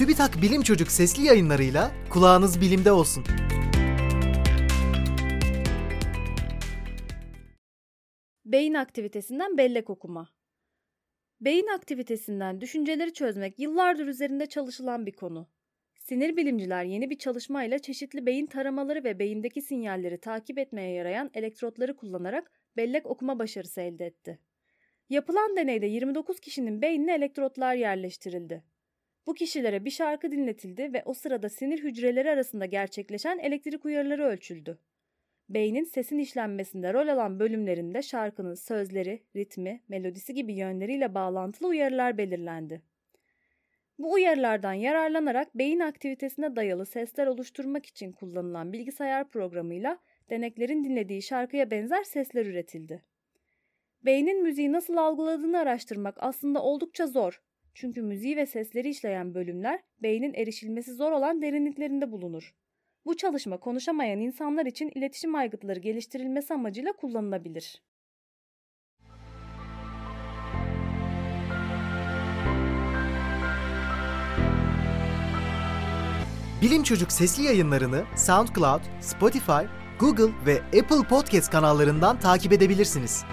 TÜBİTAK Bilim Çocuk sesli yayınlarıyla kulağınız bilimde olsun. Beyin aktivitesinden bellek okuma. Beyin aktivitesinden düşünceleri çözmek yıllardır üzerinde çalışılan bir konu. Sinir bilimciler yeni bir çalışmayla çeşitli beyin taramaları ve beyindeki sinyalleri takip etmeye yarayan elektrotları kullanarak bellek okuma başarısı elde etti. Yapılan deneyde 29 kişinin beynine elektrotlar yerleştirildi. Bu kişilere bir şarkı dinletildi ve o sırada sinir hücreleri arasında gerçekleşen elektrik uyarıları ölçüldü. Beynin sesin işlenmesinde rol alan bölümlerinde şarkının sözleri, ritmi, melodisi gibi yönleriyle bağlantılı uyarılar belirlendi. Bu uyarılardan yararlanarak beyin aktivitesine dayalı sesler oluşturmak için kullanılan bilgisayar programıyla deneklerin dinlediği şarkıya benzer sesler üretildi. Beynin müziği nasıl algıladığını araştırmak aslında oldukça zor. Çünkü müziği ve sesleri işleyen bölümler beynin erişilmesi zor olan derinliklerinde bulunur. Bu çalışma konuşamayan insanlar için iletişim aygıtları geliştirilmesi amacıyla kullanılabilir. Bilim Çocuk sesli yayınlarını SoundCloud, Spotify, Google ve Apple Podcast kanallarından takip edebilirsiniz.